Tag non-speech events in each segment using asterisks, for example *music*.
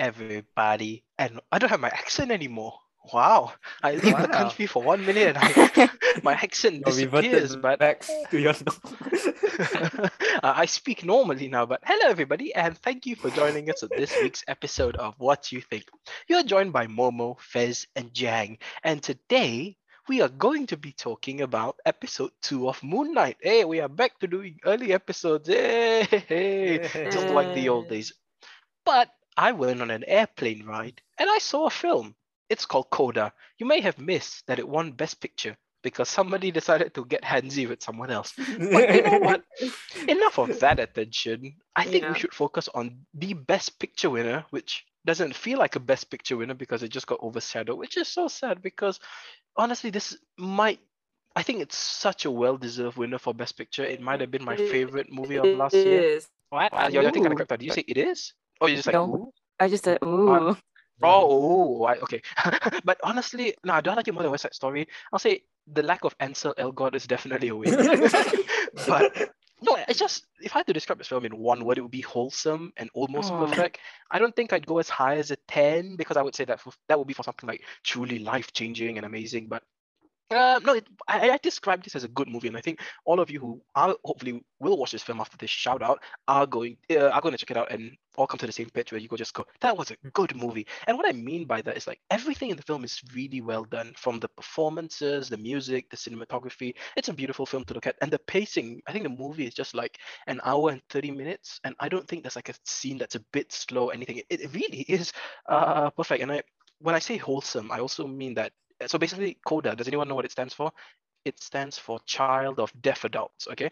everybody. And I don't have my accent anymore. Wow. I leave the Wow. country for one minute and I, *laughs* my accent You're disappears, but back to your Uh, *laughs* I speak normally now, but hello everybody, and thank you for joining us on this week's episode of What You Think. You're joined by Momo, Fez, and Jang, and today we are going to be talking about episode two of Moon Knight. Hey, we are back to doing early episodes. Hey, Hey, just like the old days. But I went on an airplane ride and I saw a film. It's called Coda. You may have missed that it won Best Picture because somebody *laughs* decided to get handsy with someone else. But you know what? *laughs* Enough of that attention. I think Yeah. we should focus on the best picture winner, which doesn't feel like a best picture winner because it just got overshadowed, which is so sad because honestly, this might. I think it's such a well-deserved winner for Best Picture. It might have been my It favorite movie of last year. is. What? Uh, you're, you're thinking kind of Ooh. crypto. Did you say it is? Or you just like, No. ooh? I just said, *laughs* ooh. Oh, I, okay. *laughs* but honestly, no, I don't like it more than West Side Story. I'll say the lack of Ansel Elgort is definitely a win. *laughs* but no, it's just if I had to describe this film in one word, it would be wholesome and almost Aw. perfect. I don't think I'd go as high as a ten because I would say that for, that would be for something like truly life changing and amazing. But uh, no, it, I, I describe this as a good movie, and I think all of you who are hopefully will watch this film after this shout out are going uh, are going to check it out and all come to the same page where you go just go that was a good movie. And what I mean by that is like everything in the film is really well done, from the performances, the music, the cinematography. It's a beautiful film to look at, and the pacing. I think the movie is just like an hour and thirty minutes, and I don't think there's like a scene that's a bit slow. or Anything. It, it really is uh perfect. And I when I say wholesome, I also mean that so basically coda does anyone know what it stands for? It stands for child of deaf adults okay?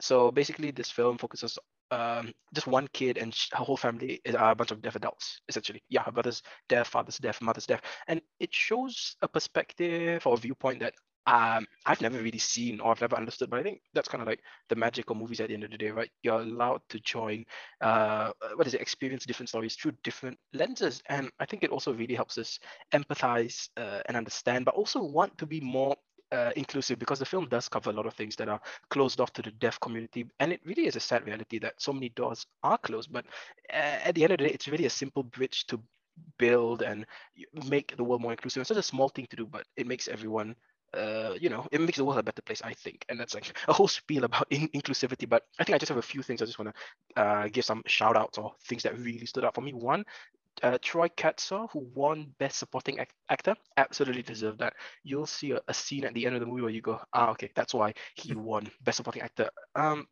So basically this film focuses um just one kid and her whole family is are a bunch of deaf adults essentially. Yeah her brother's deaf father's deaf mother's deaf. And it shows a perspective or a viewpoint that um i've never really seen or i've never understood but i think that's kind of like the magic of movies at the end of the day right you're allowed to join uh what is it experience different stories through different lenses and i think it also really helps us empathize uh, and understand, but also want to be more uh, inclusive because the film does cover a lot of things that are closed off to the deaf community. And it really is a sad reality that so many doors are closed. But uh, at the end of the day, it's really a simple bridge to build and make the world more inclusive. It's such a small thing to do, but it makes everyone. Uh, you know, it makes the world a better place, I think, and that's like a whole spiel about in- inclusivity. But I think I just have a few things I just want to uh, give some shout outs or things that really stood out for me. One, uh, Troy Kotsur, who won Best Supporting Ac- Actor, absolutely deserved that. You'll see a, a scene at the end of the movie where you go, ah, okay, that's why he won Best Supporting Actor. Um,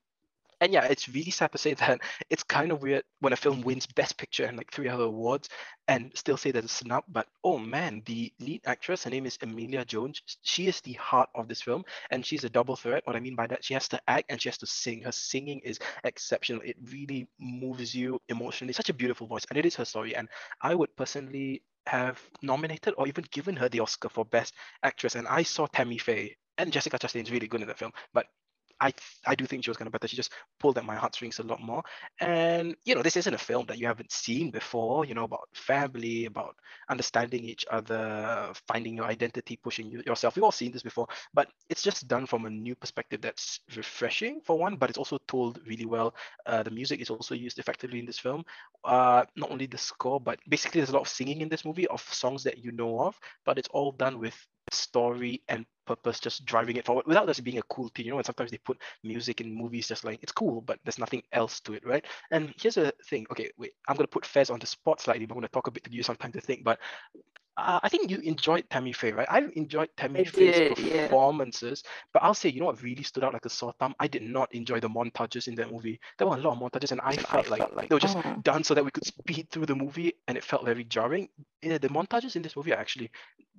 and yeah, it's really sad to say that *laughs* it's kind of weird when a film wins Best Picture and like three other awards and still say that it's snub. But oh man, the lead actress, her name is Emilia Jones. She is the heart of this film, and she's a double threat. What I mean by that, she has to act and she has to sing. Her singing is exceptional. It really moves you emotionally. Such a beautiful voice, and it is her story. And I would personally have nominated or even given her the Oscar for Best Actress. And I saw Tammy Faye and Jessica Chastain is really good in the film, but I I do think she was kind of better. She just pulled at my heartstrings a lot more. And you know, this isn't a film that you haven't seen before. You know, about family, about understanding each other, finding your identity, pushing you, yourself. We've all seen this before, but it's just done from a new perspective that's refreshing for one. But it's also told really well. Uh, the music is also used effectively in this film. Uh, not only the score, but basically there's a lot of singing in this movie of songs that you know of, but it's all done with story and purpose just driving it forward without this being a cool thing you know and sometimes they put music in movies just like it's cool but there's nothing else to it right? And here's a thing okay wait i'm going to put Fez on the spot slightly but i'm going to talk a bit to give you some time to think but uh, I think you enjoyed Tammy Faye, right? I enjoyed Tammy I Faye's did, yeah. performances, but I'll say, you know what really stood out like a sore thumb? I did not enjoy the montages in that movie. There were a lot of montages, and I felt like, they were just Oh. done so that we could speed through the movie, and it felt very jarring. Yeah, the montages in this movie are actually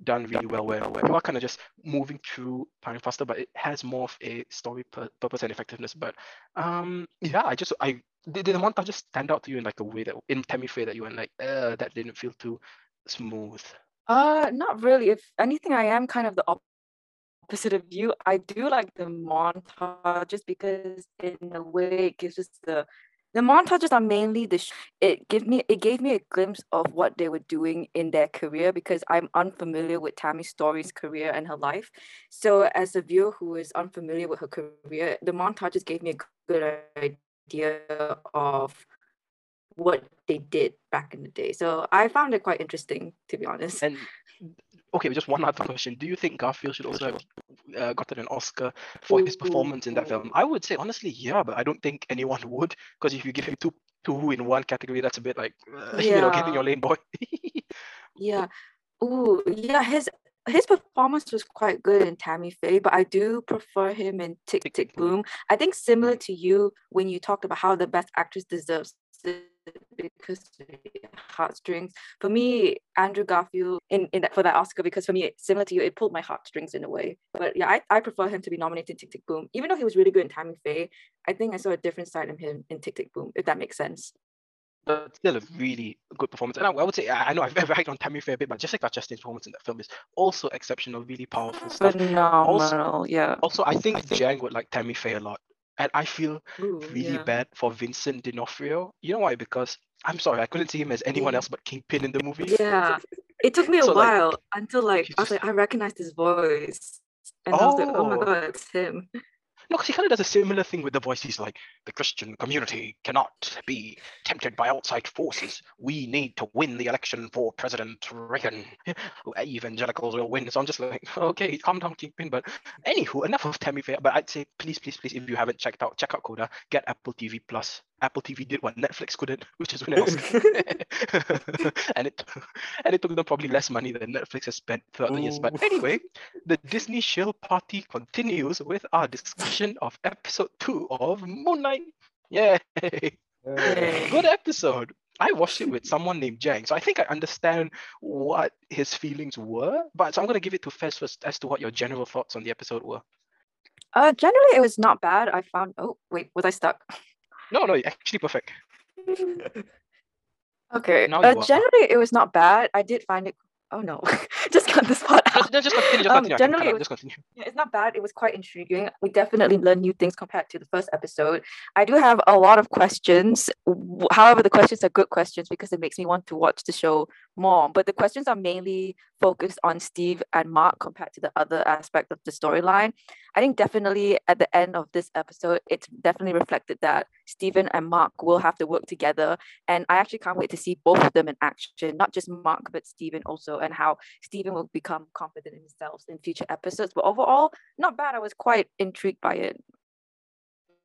done really well, where you are kind of just moving through time faster, but it has more of a story pur- purpose and effectiveness. But um, yeah, I just I did, did the montages stand out to you in like a way that in Tammy Faye that you went like, uh, that didn't feel too smooth. Uh, not really. If anything, I am kind of the opposite of you. I do like the montage just because in a way it gives us the the montages are mainly the sh- it give me it gave me a glimpse of what they were doing in their career because I'm unfamiliar with Tammy Story's career and her life. So as a viewer who is unfamiliar with her career, the montages gave me a good idea of what they did back in the day. So I found it quite interesting, to be honest. And okay, just one other question: Do you think Garfield should also have uh, gotten an Oscar for his performance in that film? I would say honestly, yeah, but I don't think anyone would because if you give him two two in one category, that's a bit like uh, *laughs* you know, get in your lane, boy. *laughs* yeah. Oh, yeah. His his performance was quite good in Tammy Faye, but I do prefer him in Tick Tick, Tick Boom. I think similar to you when you talked about how the best actress deserves because heartstrings. For me, Andrew Garfield in, in that for that Oscar, because for me, similar to you, it pulled my heartstrings in a way. But yeah, I, I prefer him to be nominated in Tick Tick Boom. Even though he was really good in Tammy Faye, I think I saw a different side of him in Tick Tick Boom, if that makes sense but still a really good performance. And I, I would say I, know I've ever hyped on Tammy Faye a bit, but Jessica Chastain's performance in that film is also exceptional, really powerful stuff. Phenomenal, also, yeah. Also, I think Jang would like Tammy Faye a lot, and I feel Ooh, really yeah. bad for Vincent D'Onofrio. You know why? Because I'm sorry, I couldn't see him as anyone else but Kingpin in the movie. Yeah, it took me a so, while like, until like I was like I recognized his voice, and oh. I was like, oh my oh. god, it's him. No, because he kind of does a similar thing with the voice. He's like, the Christian community cannot be tempted by outside forces. We need to win the election for President Reagan. *laughs* Evangelicals will win. So I'm just like, *laughs* okay, calm down, Kingpin. But anywho, enough of Tammy Faye. But I'd say, please, please, please, if you haven't checked out, check out Coda. Get Apple TV Plus. Apple TV did what Netflix couldn't, *laughs* which is when it was, and it and it took them probably less money than Netflix has spent throughout the years. But anyway, *laughs* the Disney Shield party continues with our discussion of episode two of Moon Knight. Yay! Good episode. I watched it with someone named Jang, so I think I understand what his feelings were. But so I'm gonna give it to Fez first as to what your general thoughts on the episode were. Uh, generally, it was not bad. I found. Oh wait, was I stuck? *laughs* No, no, actually perfect. okay. Uh, generally, it was not bad. I did find it oh no, *laughs* just cut this part. Just, just continue, just um, continue. generally, it was, just continue. Yeah, it's not bad. It was quite intriguing. We definitely learned new things compared to the first episode. I do have a lot of questions. However, the questions are good questions because it makes me want to watch the show more. But the questions are mainly focused on Steve and Mark compared to the other aspect of the storyline. I think definitely at the end of this episode, it's definitely reflected that Steven and Mark will have to work together. And I actually can't wait to see both of them in action, not just Mark, but Steven also, and how Steven will become confident in himself in future episodes. But overall, not bad. I was quite intrigued by it.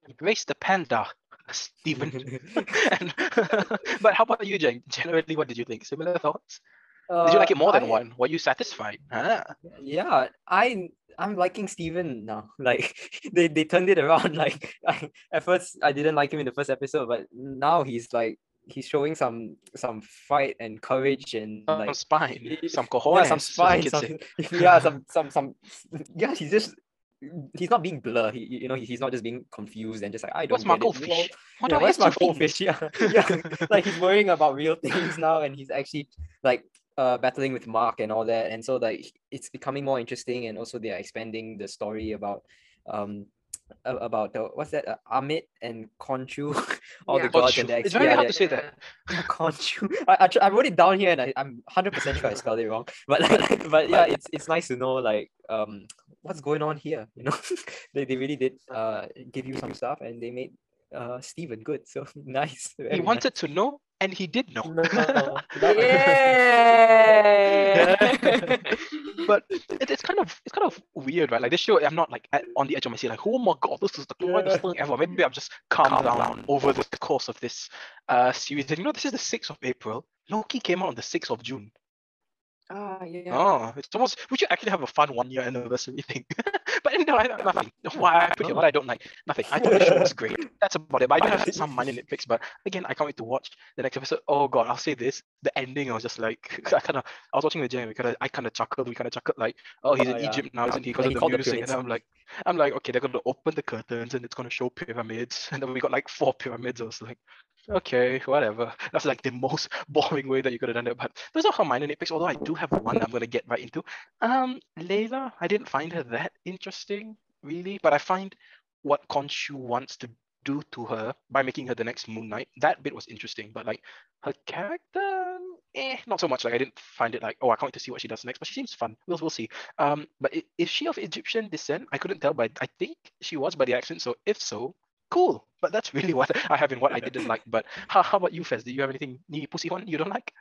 Embrace the panda. *laughs* Steven. *laughs* and, *laughs* but how about you, Jane? Generally, what did you think? Similar thoughts? Uh, did you like it more than I, one? Were you satisfied? Huh? Yeah, I I'm liking Steven now. Like they, they turned it around. Like I, at first I didn't like him in the first episode, but now he's like he's showing some some fight and courage and some like spine, some *laughs* cojones. Yeah, some *laughs* spine. Some, *laughs* yeah, some some some. Yeah, he's just he's not being blur. He, you know, he's not just being confused and just like I don't. What's my goldfish? What yeah, where's my goldfish? Yeah, yeah. like he's worrying about real things now, and he's actually like uh battling with Mark and all that, and so like it's becoming more interesting, and also they are expanding the story about um about the what's that uh, Ammit and Khonshu, *laughs* all yeah. the gods and the It's very yeah, hard to say that. *laughs* Khonshu. I, I, I wrote it down here and I, I'm hundred percent sure I spelled it wrong. But *laughs* like, but yeah, it's it's nice to know like um what's going on here. You know, they, they really did uh give you some stuff and they made uh Steven good. So nice. He wanted nice. to know and he did know. No, yeah. But it, it's kind of it's kind of weird, right? Like this show, I'm not like at, on the edge of my seat, like, oh my god, this is the greatest thing ever. Maybe I've just calmed Calm down, down, over the course of this uh series. And you know, this is the 6th of April. Loki came out on the 6th of June. Ah, yeah. Oh, it's almost. We should actually have a fun one year anniversary thing. *laughs* but no, I, nothing. Why I put here what I don't like. Nothing. I thought the show was *laughs* great. That's about it. But I do have some minor nitpicks. But again, I can't wait to watch the next episode. Oh god, I'll say this: the ending. I was just like, *laughs* I kind of. I was watching the gym. because I kind of chuckled. We kind of chuckled like, oh, he's in yeah. Egypt now, isn't he? Because of the music. And I'm like, I'm like, okay, they're gonna open the curtains and it's gonna show pyramids, and then we got like four pyramids. I was like, okay, whatever. That's like the most *laughs* boring way that you could have done it. But those are her minor nitpicks, although I do have one I'm gonna get right into. Um Layla, I didn't find her that interesting, really, but I find what Khonshu wants to do to her by making her the next Moon Knight. That bit was interesting, but like her character, eh, not so much. Like I didn't find it like, oh, I can't wait to see what she does next. But she seems fun. We'll we'll see. Um, but is she of Egyptian descent? I couldn't tell, but I think she was by the accent. So if so, cool. But that's really *laughs* what I have in what I didn't like. But how, how about you, Fez? Do you have anything ni pussy one you don't like?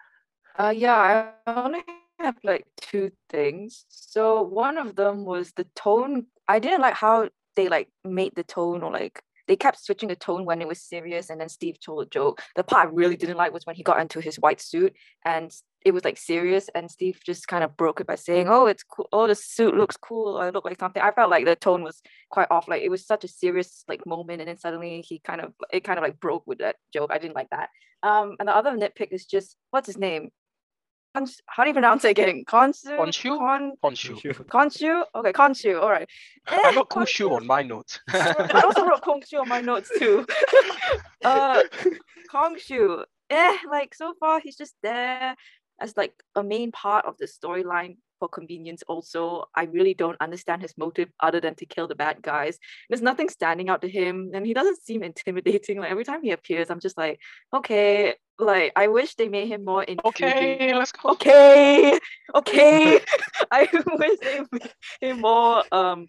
Uh, yeah, I only have like two things. So one of them was the tone. I didn't like how they like made the tone or like they kept switching the tone when it was serious and then Steve told a joke. The part I really didn't like was when he got into his white suit and it was like serious and Steve just kind of broke it by saying, Oh, it's cool. Oh, the suit looks cool. I look like something. I felt like the tone was quite off. Like it was such a serious like moment and then suddenly he kind of it kind of like broke with that joke. I didn't like that. Um and the other nitpick is just what's his name? how do you pronounce it again? Konsu? Konshu? Kon Konshu. Konshu? Okay, Konshu. All right. I Eh, got Kushu on my notes. *laughs* I also wrote Kongshu on my notes too. *laughs* uh, Kongshu. Eh, like so far he's just there as like a main part of the storyline for convenience. Also, I really don't understand his motive other than to kill the bad guys. There's nothing standing out to him, and he doesn't seem *laughs* intimidating. Like every time he appears, I'm just like, okay. Like I wish they made him more intriguing. okay, let's go. okay *laughs* okay *laughs* i wish they made him more um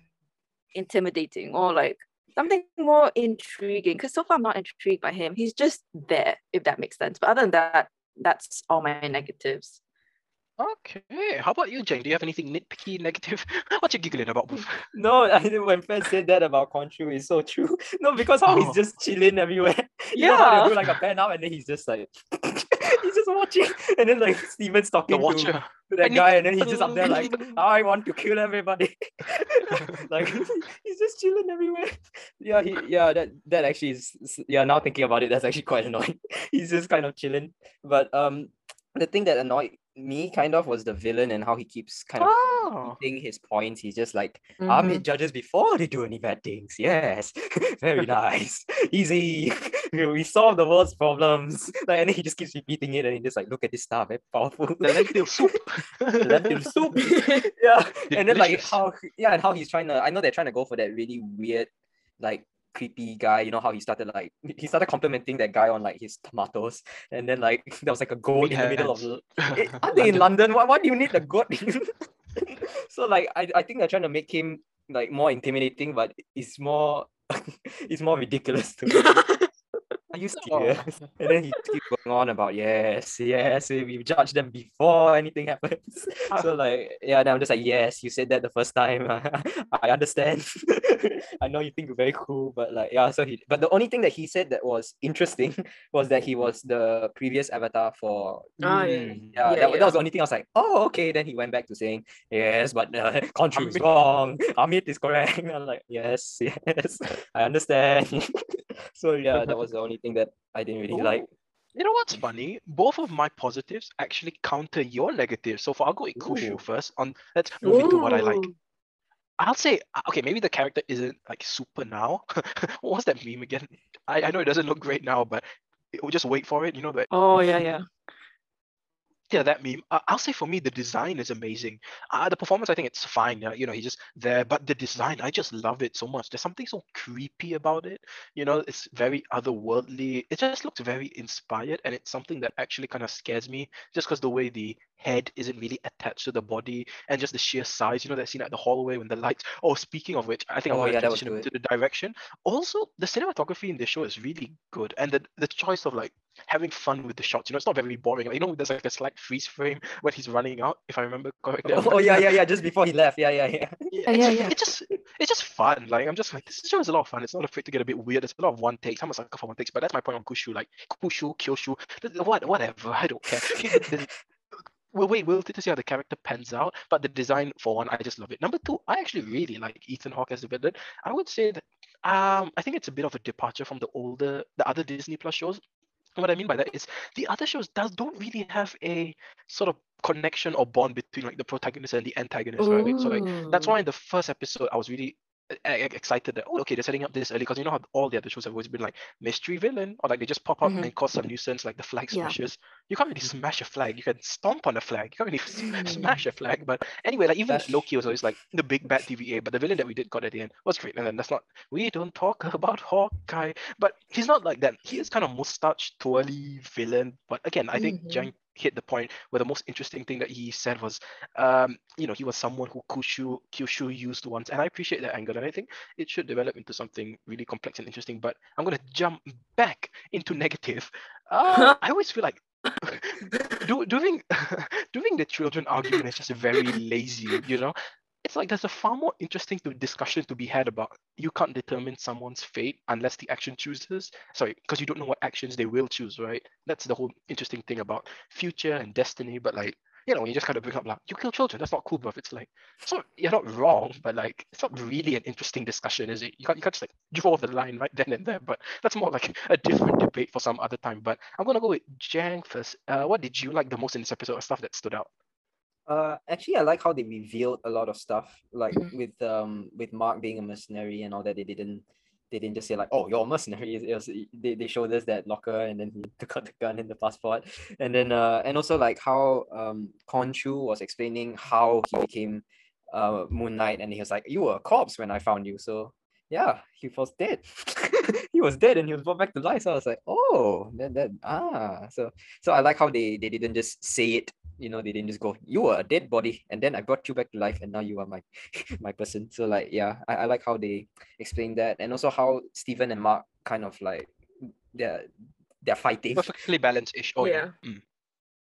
intimidating or like something more intriguing because so far i'm not intrigued by him he's just there if that makes sense but other than that that's all my negatives Okay. How about you, Jane? Do you have anything nitpicky, negative? *laughs* what you giggling about? *laughs* No, I think when Fez said that about Conchu, it's so true. *laughs* No, because how Oh. he's just chilling everywhere. You know how Yeah. they do like a pan out and then he's just like he's just watching. *laughs* And then like Steven's The talking to, to that And guy he- and then he's just up there like *laughs* I want to kill everybody. *laughs* like he's just chilling everywhere. Yeah, he yeah, that that actually is is- yeah, now thinking about it, that's actually quite annoying. he's just kind of chilling. But um the thing that annoyed me kind of was the villain and how he keeps kind of Oh. repeating his points. He's just like Mhm. I meet judges before they do any bad things. Yes, *laughs* very *laughs* nice, easy. *laughs* we solve the world's problems. Like, and then he just keeps repeating it, and he just like, look at this stuff, very powerful. The lentil soup. The lentil soup. yeah, and then like how yeah, and how he's trying to. I know they're trying to go for that really weird, like creepy guy. You know how he started like he started complimenting that guy on like his tomatoes, and then like *laughs* there was like a goat in the middle of. Aren't *laughs* they in *laughs* London? Why, why do you need the goat? so like I, I think they're trying to make him like more intimidating, but it's more it's more ridiculous to me. Are you Oh. serious? *laughs* And then he keeps going on about yes, yes, we've judged them before anything happens. so like yeah, then I'm just like, yes, you said that the first time. *laughs* I understand. *laughs* I know you think you're very cool, but like yeah, so he but the only thing that he said that was interesting was that he was the previous avatar for Ah, yeah. Mm. yeah, Yeah, that, yeah. that was the only thing I was like, oh, okay. Then he went back to saying, yes, but uh, country is wrong. Ammit is correct. I'm like, yes, yes, I understand. *laughs* so yeah, that was the only thing that I didn't really like. You know what's funny? Both of my positives actually counter your negatives. So for I'll go with Kushu Ooh. first. On let's move into what I like. I'll say uh, okay, maybe the character isn't like super now. *laughs* what was that meme again? I, I know it doesn't look great now, but it, we'll just wait for it. You know that oh yeah yeah yeah, that meme. Uh, I'll say for me, the design is amazing. Uh, the performance, I think it's fine. Uh, you know, he's just there, but the design, I just love it so much. There's something so creepy about it. You know, it's very otherworldly. It just looks very inspired, and it's something that actually kind of scares me, just because the way the head isn't really attached to the body, and just the sheer size. You know, that scene at the hallway when the lights. Oh, speaking of which, I think I Oh, want yeah, to that transition into the direction. Also, the cinematography in this show is really good, and the the choice of like having fun with the shots. You know, it's not very boring. Like, you know, there's like a slight freeze frame *laughs* when he's running out, if I remember correctly. Oh, oh, yeah, yeah, yeah. Just before he left. Yeah, yeah, yeah. Yeah, Yeah, it's, yeah, just, yeah. it's just it's just fun. Like I'm just like this show is a lot of fun. It's not afraid to get a bit weird. There's a lot of one takes. I'm a sucker for one takes, but that's my point on Kushu. Like Kushu, Kyoshu, what whatever. I don't care. *laughs* Okay, the- the- We'll wait. We'll to see how the character pans out. But the design, for one, I just love it. Number two, I actually really like Ethan Hawke as the villain. I would say that um, I think it's a bit of a departure from the older, the other Disney Plus shows. And what I mean by that is the other shows does don't really have a sort of connection or bond between like the protagonist and the antagonist, right? So like that's why in the first episode I was really excited that oh okay they're setting up this early because you know how all the other shows have always been like mystery villain or like they just pop up Mhm. and cause some nuisance like the flag Yeah. You can't really smash a flag. You can stomp on a flag. You can't really s- Mm. smash a flag. But anyway, like even That's- Loki was always like the big bad TVA, but the villain that we did got at the end was great. And then that's not we don't talk *laughs* about Hawkeye, but he's not like that. He is kind of mustache twirly villain. But again, I think Mhm. Jang hit the point where the most interesting thing that he said was, um, you know, he was someone who Kyushu Kyushu used once, and I appreciate that angle, and I think it should develop into something really complex and interesting. But I'm gonna jump back into negative. Uh, *laughs* I always feel like *laughs* do, doing *laughs* doing the children argument is just very lazy, you know it's like there's a far more interesting to discussion to be had about you can't determine someone's fate unless the action chooses. Sorry because you don't know what actions they will choose right? That's the whole interesting thing about future and destiny but like you know you just kind of bring up like you kill children that's not cool bro it's like so you're not wrong but like it's not really an interesting discussion is it? You can't you can't just like draw the line right then and there but that's more like a different debate for some other time. But i'm gonna go with jang first. Uh, what did you like the most in this episode or stuff that stood out uh, actually, I like how they revealed a lot of stuff, like Mhm. with um with Mark being a mercenary and all that. They didn't they didn't just say like, oh, you're a mercenary. *laughs* It was, they, they showed us that locker and then he *laughs* took out the gun and the passport, and then uh and also like how um Khonshu was explaining how he became uh Moon Knight and he was like, you were a corpse when I found you. So yeah, he was dead. *laughs* he was dead and he was brought back to life. So I was like, oh, that that ah. So so I like how they they didn't just say it you know they didn't just go you were a dead body and then i brought you back to life and now you are my *laughs* my person so like yeah I, I like how they explain that and also how stephen and mark kind of like they're they're fighting perfectly balanced ish oh yeah, Yeah. Mm.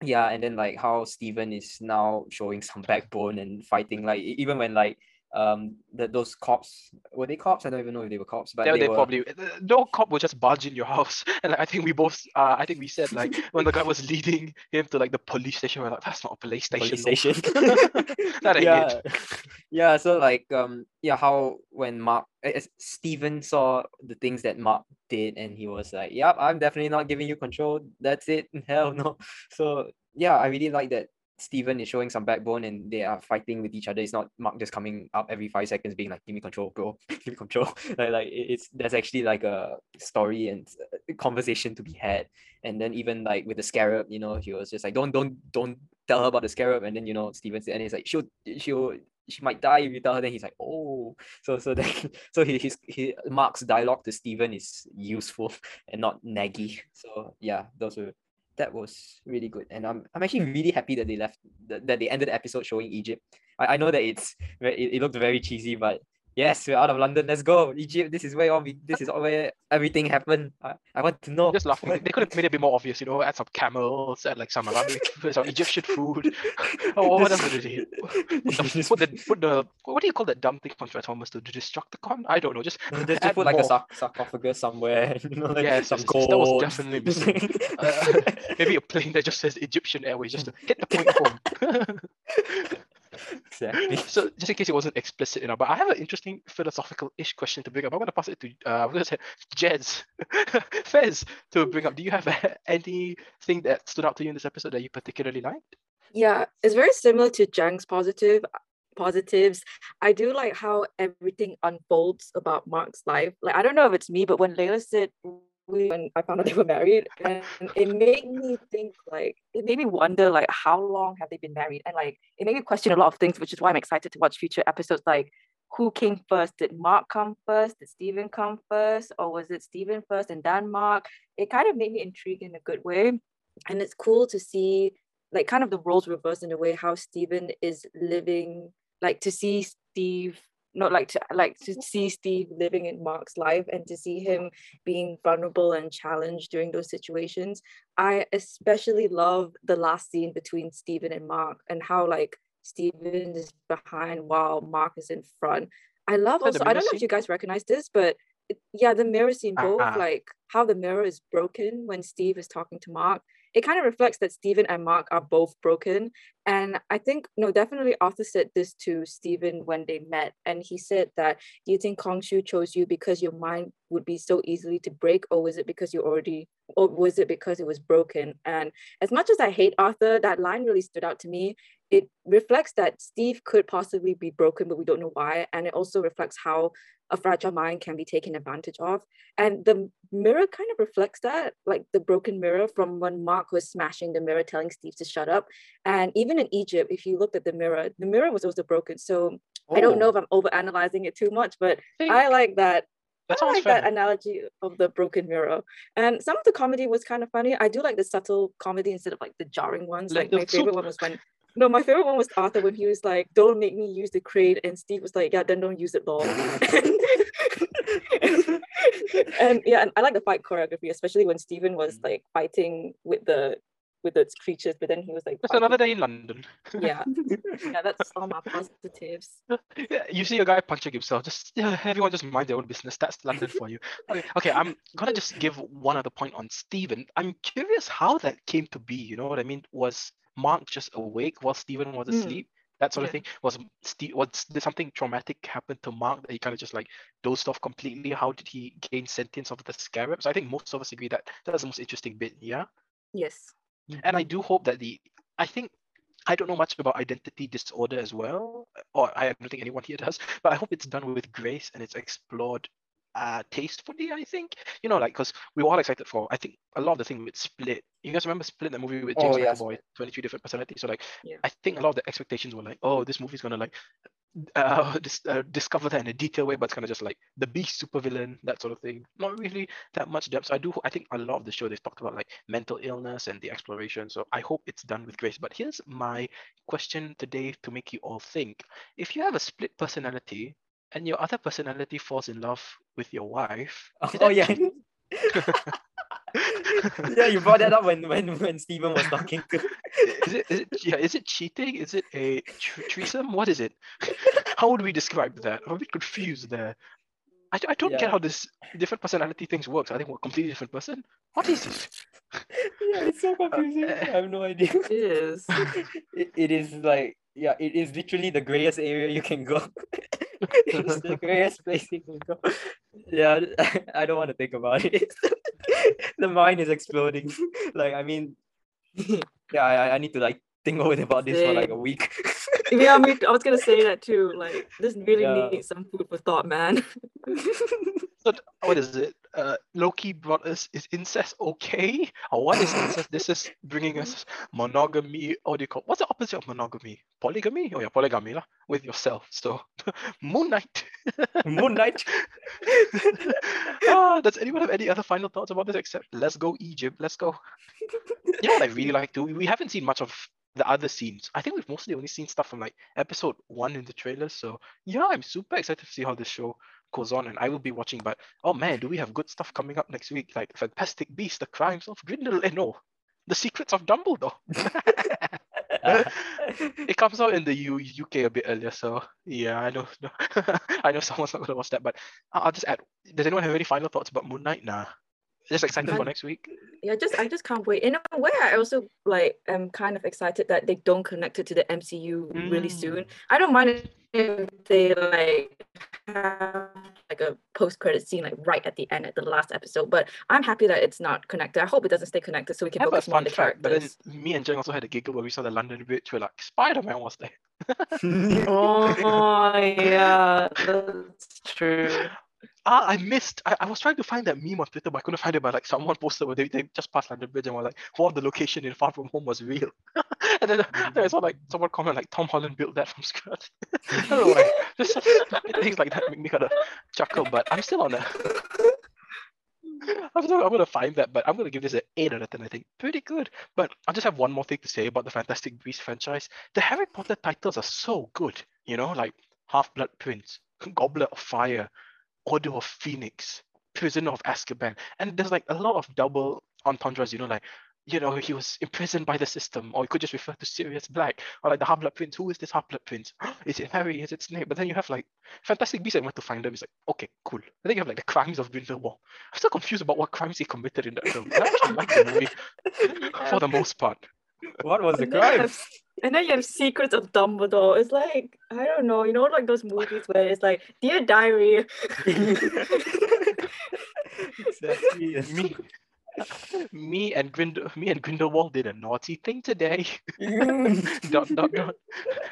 yeah and then like how stephen is now showing some backbone and fighting like even when like um that those cops were they cops i don't even know if they were cops but Yeah, they, they were probably no cop will just barge in your house, *laughs* and like, I think we both, uh, I think we said like when the guy was *laughs* leading him to like the police station, we're like, that's not a police station. police no." station. *laughs* That ain't yeah, it. yeah. So like, um, yeah, how when Mark, uh, Steven saw the things that Mark did, and he was like, "Yep, I'm definitely not giving you control. That's it. Hell no." So yeah, I really like that. Steven is showing some backbone and they are fighting with each other. It's not Mark just coming up every five seconds being like, give me control, bro. *laughs* give me control. *laughs* like, like it's there's actually like a story and uh, conversation to be had. And then even like with the scarab, you know, he was just like, don't don't don't tell her about the scarab. And then you know, Steven said, and he's like, she'll she'll she might die if you tell her. Then he's like, oh, so so *laughs* then so he his he Mark's dialogue to Steven is useful and not naggy. So yeah, those were that was really good. And I'm I'm actually really happy that they left that, that they ended the episode showing Egypt. I, I know that it's it, it looked very cheesy, but yes, we're out of London. Let's go. Egypt, this is where all we, this is all where everything happened. I, I want to know. Just laughing. They could have made it a bit more obvious, you know, add some camels, add like some Arabic, some Egyptian food. *laughs* Oh, what else did they do? Put the, put the, what do you call that dumb thing from Transformers to, the con I don't know, just just, put like a sarc- sarcophagus somewhere, *laughs* you know, like Yes, some yes, yes, that was definitely *laughs* missing. Uh, maybe a plane that just says Egyptian Airways just to hit the point home. Exactly. so just in case it wasn't explicit enough, but I have an interesting philosophical-ish question to bring up. I'm gonna pass it to uh, I'm gonna say Jez, *laughs* Fez to bring up. Do you have *laughs* anything that stood out to you in this episode that you particularly liked? Yeah, it's very similar to Jang's positive positives. I do like how everything unfolds about Mark's life. Like I don't know if it's me, but when Layla said when I found out they were married, and it made me think like it made me wonder like how long have they been married? And like it made me question a lot of things, which is why I'm excited to watch future episodes like who came first? Did Mark come first? Did Stephen come first? Or was it Stephen first and then Mark? It kind of made me intrigued in a good way. And it's cool to see like kind of the roles reversed in a way how Stephen is living, like to see Steve, not like to like to see Steve living in Mark's life and to see him being vulnerable and challenged during those situations. I especially love the last scene between Steven and Mark and how like Steven is behind while Mark is in front. I love Is that the also, I don't know if you guys recognize this, but yeah, the mirror scene, both Ah. like how the mirror is broken when Steve is talking to Mark. It kind of reflects that Stephen and Mark are both broken. And I think, no, definitely Arthur said this to Stephen when they met. And he said that, do you think Kongshu chose you because your mind would be so easily to break? Or was it because you already, or was it because it was broken? And as much as I hate Arthur, that line really stood out to me. It reflects that Steve could possibly be broken, but we don't know why. And it also reflects how a fragile mind can be taken advantage of. And the mirror kind of reflects that, like the broken mirror from when Mark was smashing the mirror, telling Steve to shut up. And even in Egypt, if you looked at the mirror, the mirror was also broken. So I don't know if I'm overanalyzing it too much, but think- I like that That I like fair. that analogy of the broken mirror. And some of the comedy was kind of funny. I do like the subtle comedy instead of like the jarring ones. Like my favorite one was when no, my favorite one was Arthur when he was like, "Don't make me use the crane," and Steve was like, "Yeah, then don't use it, lol." *laughs* and, yeah, and I like the fight choreography, especially when Steven was Mm. like fighting with the with the creatures, but then he was like, fighting- another day in London. yeah, *laughs* yeah, that's all my positives. Yeah, you see a guy punching himself. Just yeah, everyone just mind their own business. That's London for you. Okay, okay, I'm gonna just give one other point on Stephen. I'm curious how that came to be. You know what I mean? Was Mark just awake while Stephen was Mm. asleep? That sort of thing. Was Steve? Was did something traumatic happen to Mark that he kind of just like dozed off completely? How did he gain sentience of the scarabs? I think most of us agree that that's the most interesting bit. Yeah. Yes. And I do hope that the I think I don't know much about identity disorder as well, or I don't think anyone here does, but I hope it's done with grace and it's explored uh tastefully, I think. You know, like because we were all excited for I think a lot of the thing with Split. You guys remember Split, the movie with James Oh, yeah, McAvoy, 23 different personalities. So like Yeah. I think a lot of the expectations were like, oh, this movie's gonna like *laughs* uh, dis- uh discover that in a detailed way, but it's kind of just like the beast supervillain, that sort of thing. Not really that much depth. So I do I think a lot of the show they've talked about like mental illness and the exploration. So I hope it's done with grace. But here's my question today to make you all think. If you have a split personality and your other personality falls in love with your wife, is *laughs* Oh yeah. *laughs* yeah, you brought that up when when when Stephen was talking to. *laughs* is it, is it yeah is it cheating is it a tr- threesome what is it how would we describe that i'm a bit confused there I, I don't Yeah. get how this different personality things works i think we're a completely different person what is it yeah, it's so uh, confusing. I have no idea. It is. it, it is like yeah, it is literally the grayest area you can go. *laughs* it's the *laughs* grayest place you can go. Yeah, *laughs* I don't want to think about it. the mind is exploding. like I mean, yeah, I, I need to like think over about this for like a week. yeah, I mean, I was gonna say that too. Like, this really Yeah. needs some food for thought, man. so what is it uh loki brought us is incest okay or what is incest this is bringing us monogamy or do you call what's the opposite of monogamy polygamy oh yeah polygamy lah, with yourself so *laughs* moon knight *laughs* Moon Knight. *laughs* ah, does anyone have any other final thoughts about this except let's go Egypt, let's go. You know what I really like to we haven't seen much of the other scenes. I think we've mostly only seen stuff from like episode one in the trailer. So yeah, I'm super excited to see how this show goes on and I will be watching. But oh man, do we have good stuff coming up next week? Like Fantastic Beasts, The Crimes of Grindelwald, no, The Secrets of Dumbledore. *laughs* it comes out in the U- UK a bit earlier, so yeah, I know. *laughs* I know someone's not gonna watch that, but I'll just add. Does anyone have any final thoughts about Moon Knight? Nah, just excited for next week. yeah, just I just can't wait. In a way, I also like am kind of excited that they don't connect it to the MCU really soon. Mm. I don't mind if they like have like a post credit scene like right at the end at the last episode, but I'm happy that it's not connected. I hope it doesn't stay connected so we can Have a focus more on the fact, but then me and Jeng also had a giggle when we saw the London Bridge. We're like, Spider Man was there. *laughs* oh yeah, that's true. Ah, I missed. I, I was trying to find that meme on Twitter, but I couldn't find it. But like someone posted where they, they just passed London Bridge and were like, "What the location in Far From Home was real." *laughs* and then, then I saw like someone comment like, "Tom Holland built that from scratch." *laughs* I don't know why. *laughs* Just things like that make me kind of chuckle. But I'm still on a. I'm, still, I'm gonna find that, but I'm gonna give this an eight out of ten. I think pretty good. But I just have one more thing to say about the Fantastic Beasts franchise. The Harry Potter titles are so good. You know, like Half Blood Prince, Goblet of Fire, Order of Phoenix, Prisoner of Azkaban, and there's like a lot of double entendres. You know, like you know he was imprisoned by the system, or you could just refer to Sirius Black, or like the Half Blood Prince. Who is this Half Blood Prince? *gasps* is it Harry? Is it Snape? But then you have like Fantastic Beasts. I went to find them. It's like okay, cool. And then you have like the crimes of Grindelwald. I'm still confused about what crimes he committed in that film. I actually like the movie *laughs* for the most part. What was the And then you crime? And then you have Secrets of Dumbledore. It's like I don't know, you know, like those movies where it's like Dear Diary. exactly. yes. *laughs* Me, me and Grind, me and Grindelwald did a naughty thing today. *laughs* dot dot dot.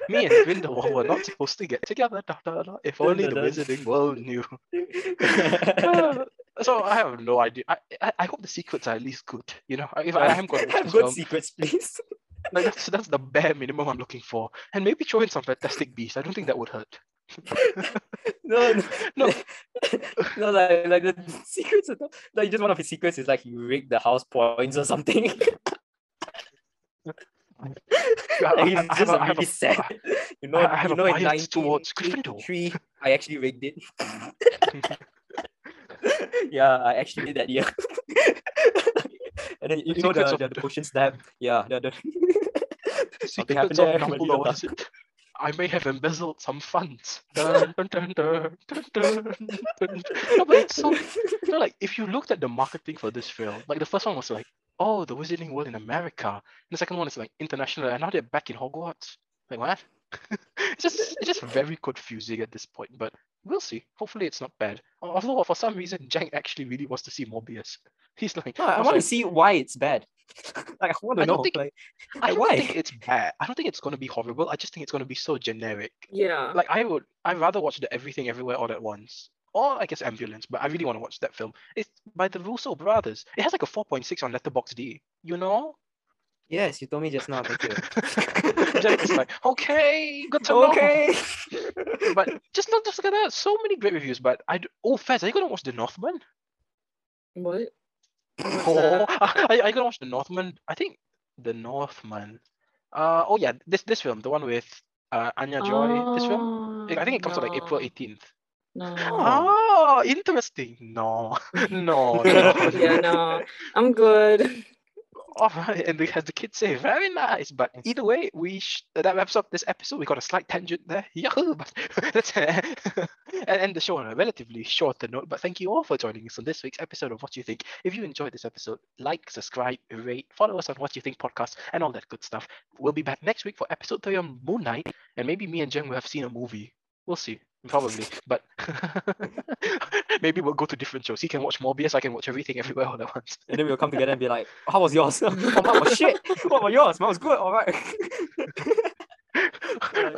Me and Grindelwald were not supposed to get together. Dot dot dot. If only the wizarding world knew. *laughs* So I have no idea. I, I I hope the secrets are at least good. You know, if I am going to have good film, secrets, please. *laughs* like that's that's the bare minimum I'm looking for. And maybe throw in some fantastic beasts. I don't think that would hurt. *laughs* no, no, *laughs* No. no, like, like the secrets. Of the, like just one of his secrets is like he rigged the house points or something. and he's I- I have just a- really a- sad. You know, I have you a know, in bias towards Gryffindor. 1983, I actually rigged it. *laughs* yeah, I actually did that year. *laughs* and then you know the, the, the potion snap. Yeah, the, the something happened there. Dumbledore. look What is it? I may have embezzled some funds. *laughs* Dun, dun, dun, dun, dun, dun, dun. No, but it's so you know, like if you looked at the marketing for this film, like the first one was like, oh, the Wizarding World in America. And the second one is like international, and now they're back in Hogwarts. Like what? it's just it's just very confusing at this point, but we'll see. Hopefully it's not bad. Although for some reason Jang actually really wants to see Morbius. *laughs* He's like, No, I was want to see why it's bad. *laughs* like I want to I don't know. think- like, I don't why? think it's bad. I don't think it's gonna be horrible. I just think it's gonna be so generic. Yeah. Like I would, I'd rather watch the Everything Everywhere All at Once, or I guess Ambulance. But I really want to watch that film. It's by the Russo brothers. It has like a four point six on Letterboxd. You know, yes, you told me just now. Thank you. *laughs* Jack is like, okay, good to know. okay. *laughs* But just not just like that. So many great reviews. But I oh, Fez, are you gonna watch The Northman? What? Oh, *laughs* are, are you gonna watch The Northman? I think The Northman. Uh, oh yeah, this this film, the one with uh Anya Joy. This film. I think it comes out like April Oh, eighteenth. No. Oh, interesting. No, no, no. yeah, no. I'm good. All right, *laughs* and the, as the kids say, very nice. But either way, we sh- that wraps up this episode. We got a slight tangent there. *laughs* Yahoo! But *laughs* let's and end the show on a relatively shorter note. But thank you all for joining us on this week's episode of What You Think. If you enjoyed this episode, like, subscribe, rate, follow us on What You Think podcast, and all that good stuff. We'll be back next week for episode three on Moon Knight, and maybe me and Jen will have seen a movie. We'll see. Probably, but *laughs* maybe we'll go to different shows. He can watch Morbius, I can watch everything everywhere all at once. and then we'll come together and be like, how was yours? *laughs* *laughs* oh, mine was shit. What was yours? Mine was good. All right.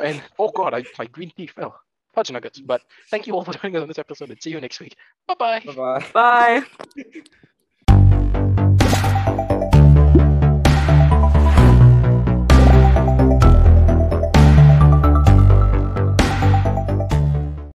and oh god, I, my green tea fell. Fudge nuggets. But thank you all for joining us on this episode and see you next week. Bye bye. Bye bye. Bye.